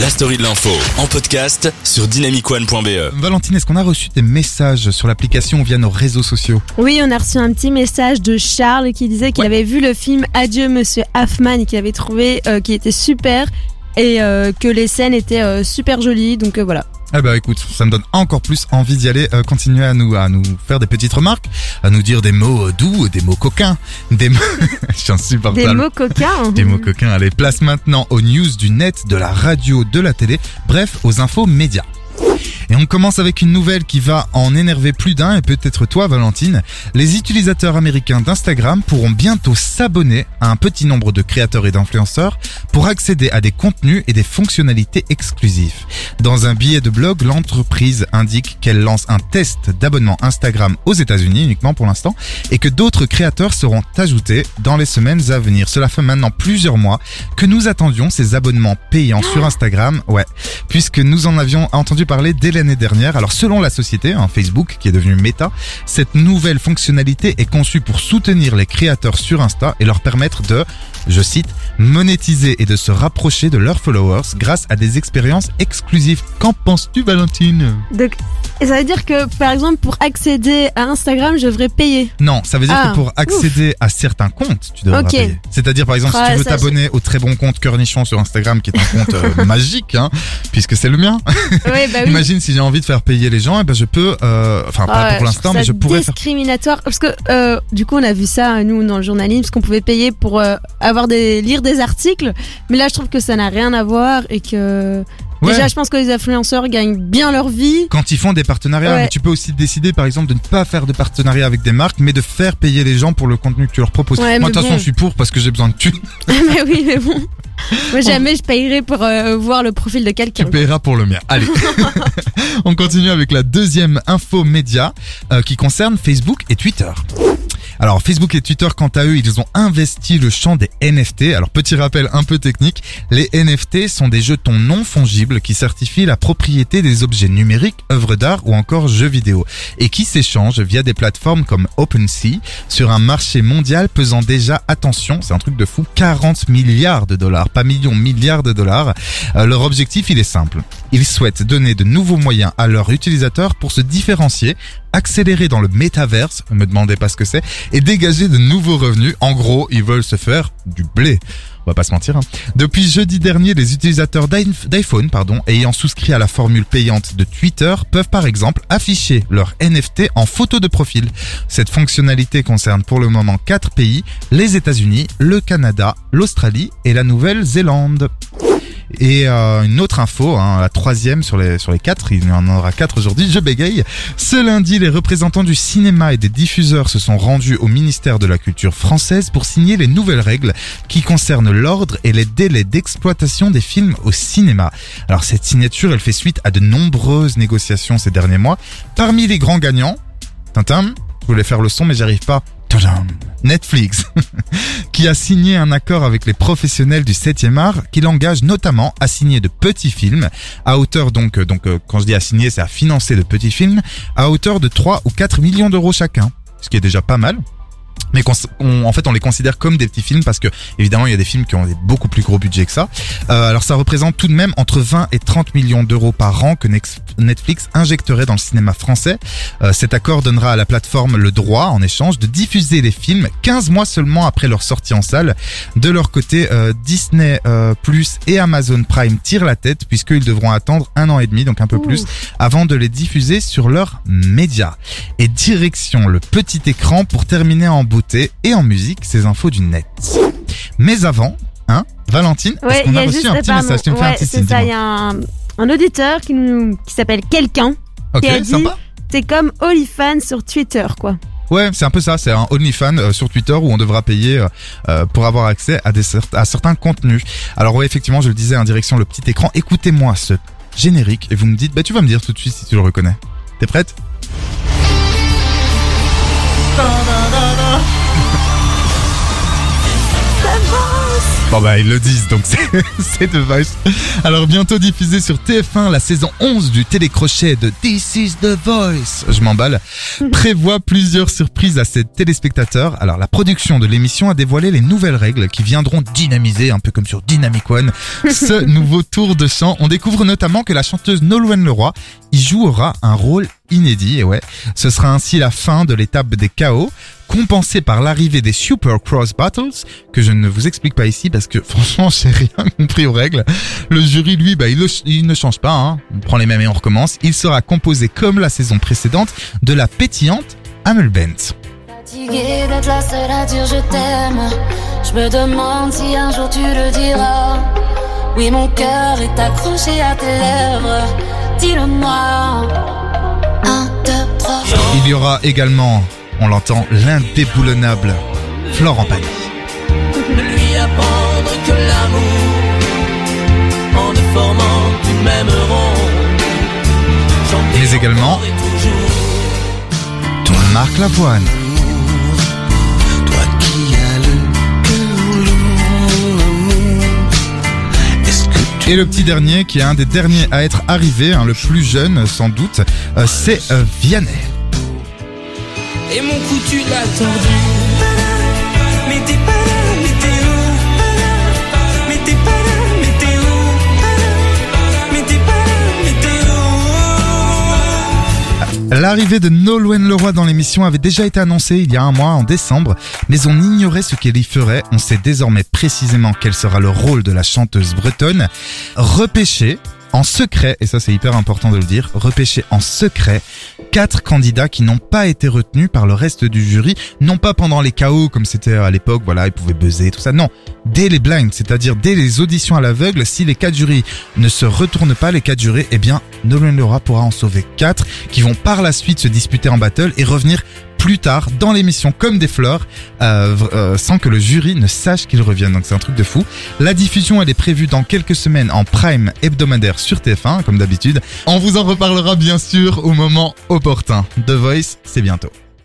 La story de l'info en podcast sur dynamicone.be. Valentine, est-ce qu'on a reçu des messages sur l'application ou via nos réseaux sociaux? Oui, on a reçu un petit message de Charles qui disait qu'il Ouais. avait vu le film Adieu Monsieur Hoffman et qu'il avait trouvé euh, qu'il était super et euh, que les scènes étaient euh, super jolies. Donc euh, voilà. Eh ben écoute, ça me donne encore plus envie d'y aller. Euh, continuez à nous à nous faire des petites remarques, à nous dire des mots euh, doux, des mots coquins, des mots. Je suis insupportable. Des mots coquins. hein. Des mots coquins. Allez, place maintenant aux news du net, de la radio, de la télé, bref, aux infos médias. Et on commence avec une nouvelle qui va en énerver plus d'un et peut-être toi Valentine. Les utilisateurs américains d'Instagram pourront bientôt s'abonner à un petit nombre de créateurs et d'influenceurs pour accéder à des contenus et des fonctionnalités exclusifs. Dans un billet de blog, l'entreprise indique qu'elle lance un test d'abonnement Instagram aux États-Unis uniquement pour l'instant et que d'autres créateurs seront ajoutés dans les semaines à venir. Cela fait maintenant plusieurs mois que nous attendions ces abonnements payants sur Instagram. Ouais, puisque nous en avions entendu parler dès l'année dernière. Alors selon la société, hein, Facebook qui est devenue Meta, cette nouvelle fonctionnalité est conçue pour soutenir les créateurs sur Insta et leur permettre de, je cite, monétiser et de se rapprocher de leurs followers grâce à des expériences exclusives. Qu'en penses-tu Valentine? Donc, ça veut dire que par exemple pour accéder à Instagram, je devrais payer? Non, ça veut dire Ah, que pour accéder à certains comptes, tu devras Ok. payer. C'est-à-dire par exemple si Ah, tu veux ça, t'abonner au très bon compte Cornichon sur Instagram qui est un compte euh, magique, hein, puisque c'est le mien. Bah oui. Imagine si j'ai envie de faire payer les gens, et ben je peux, euh, enfin pas Ah ouais, pour l'instant, mais je pourrais faire. discriminatoire parce que euh, du coup on a vu ça nous dans le journalisme parce qu'on pouvait payer pour euh, avoir des lire des articles mais là je trouve que ça n'a rien à voir et que Ouais. déjà je pense que les influenceurs gagnent bien leur vie Quand ils font des partenariats, Ouais. mais tu peux aussi décider par exemple de ne pas faire de partenariat avec des marques, mais de faire payer les gens pour le contenu que tu leur proposes. Ouais, Moi toute façon bon. je suis pour parce que j'ai besoin de thunes. mais oui mais bon moi jamais je payerai pour euh, voir le profil de quelqu'un Tu paieras pour le mien. Allez. On continue avec la deuxième info média euh, qui concerne Facebook et Twitter. Alors Facebook et Twitter, quant à eux, ils ont investi le champ des NFT. Alors petit rappel un peu technique, les NFT sont des jetons non fongibles qui certifient la propriété des objets numériques, œuvres d'art ou encore jeux vidéo et qui s'échangent via des plateformes comme OpenSea sur un marché mondial pesant déjà, attention, c'est un truc de fou, 40 milliards de dollars, pas millions, milliards de dollars. Euh, leur objectif, il est simple. Ils souhaitent donner de nouveaux moyens à leurs utilisateurs pour se différencier, accélérer dans le métaverse, me demandez pas ce que c'est, et dégager de nouveaux revenus. En gros, ils veulent se faire du blé. On va pas se mentir. hein. Depuis jeudi dernier, les utilisateurs d'iPh- d'iPhone, pardon, ayant souscrit à la formule payante de Twitter, peuvent par exemple afficher leur NFT en photo de profil. Cette fonctionnalité concerne pour le moment quatre pays les États-Unis, le Canada, l'Australie et la Nouvelle-Zélande. Et euh, une autre info, hein, la troisième sur les sur les quatre, il y en aura quatre aujourd'hui, je bégaye. Ce lundi, les représentants du cinéma et des diffuseurs se sont rendus au ministère de la Culture française pour signer les nouvelles règles qui concernent l'ordre et les délais d'exploitation des films au cinéma. Alors cette signature, elle fait suite à de nombreuses négociations ces derniers mois. Parmi les grands gagnants, Tintin, je voulais faire le son mais j'arrive pas. Tadam Netflix, qui a signé un accord avec les professionnels du 7e art, qui l'engage notamment à signer de petits films, à hauteur donc, euh, donc euh, quand je dis à signer, c'est à financer de petits films, à hauteur de 3 ou 4 millions d'euros chacun, ce qui est déjà pas mal. Mais on- en fait, on les considère comme des petits films parce que, évidemment, il y a des films qui ont des beaucoup plus gros budgets que ça. Euh, alors, ça représente tout de même entre 20 et 30 millions d'euros par an que Netflix injecterait dans le cinéma français. Euh, cet accord donnera à la plateforme le droit, en échange, de diffuser les films 15 mois seulement après leur sortie en salle. De leur côté, euh, Disney euh, Plus et Amazon Prime tirent la tête puisqu'ils devront attendre un an et demi, donc un peu Ouh. plus, avant de les diffuser sur leurs médias. Et direction le petit écran pour terminer en beauté et en musique ces infos du net. Mais avant, hein, Valentine, ouais y a a reçu juste un petit message Tu me fais un petit signe, il y a un, un auditeur qui nous qui s'appelle quelqu'un Ok, qui a dit- c'est comme OnlyFans sur Twitter quoi Ouais, c'est un peu ça. C'est un OnlyFans euh, sur Twitter où on devra payer euh, euh, pour avoir accès à, des, cer- à certains contenus. Alors ouais, effectivement, je le disais en direction le petit écran. Écoutez-moi ce générique et vous me dites, bah tu vas me dire tout de suite si tu le reconnais. T'es prête? Bon bah ils le disent donc c'est The Voice. Alors bientôt diffusé sur TF1 la saison 11 du télécrochet de This is The Voice. Je m'emballe. Prévoit plusieurs surprises à ses téléspectateurs. Alors la production de l'émission a dévoilé les nouvelles règles qui viendront dynamiser un peu comme sur Dynamic One ce nouveau tour de chant. On découvre notamment que la chanteuse Nolwenn Leroy y jouera un rôle inédit et ouais, ce sera ainsi la fin de l'étape des chaos compensée par l'arrivée des Super Cross Battles, que je ne vous explique pas ici parce que franchement j'ai rien compris aux règles. Le jury lui, bah, il, le- il ne change pas, hein. on prend les mêmes et on recommence. Il sera composé comme la saison précédente de la pétillante Amel Bent. Fatiguée d'être la seule à dire je t'aime. Je me demande si un jour tu le diras. Oui, mon cœur est accroché à tes lèvres. Dis-le-moi. Un, deux, trois. Il y aura également, on l'entend, l'indéboulonnable Florent Pagny. lui apprendre que l'amour, en ne formant qu'une même ronde, chanter Mais également Toi Marc Lavoine. toi qui as le cœur Et le petit dernier, qui est un des derniers à être arrivé, hein, le plus jeune sans doute, euh, c'est euh, Vianney. Et mon cou tu l'as L'arrivée de Nolwenn Leroy dans l'émission avait déjà été annoncée il y a un mois, en décembre, mais on ignorait ce qu'elle y ferait. On sait désormais précisément quel sera le rôle de la chanteuse bretonne. Repêchée en secret, et ça c'est hyper important de le dire, repêchée en secret, quatre candidats qui n'ont pas été retenus par le reste du jury, non pas pendant les chaos comme c'était à l'époque, voilà, ils pouvaient buzzer, tout ça, non, dès les blinds, c'est-à-dire dès les auditions à l'aveugle, si les quatre jurys ne se retournent pas, les quatre jurés, eh bien, Nolwenn Leroy pourra en sauver quatre qui vont par la suite se disputer en battle et revenir plus tard dans l'émission comme des fleurs euh, euh, sans que le jury ne sache qu'ils reviennent. Donc c'est un truc de fou. La diffusion elle est prévue dans quelques semaines en prime hebdomadaire sur TF1 comme d'habitude. On vous en reparlera bien sûr au moment opportun. The Voice, c'est bientôt.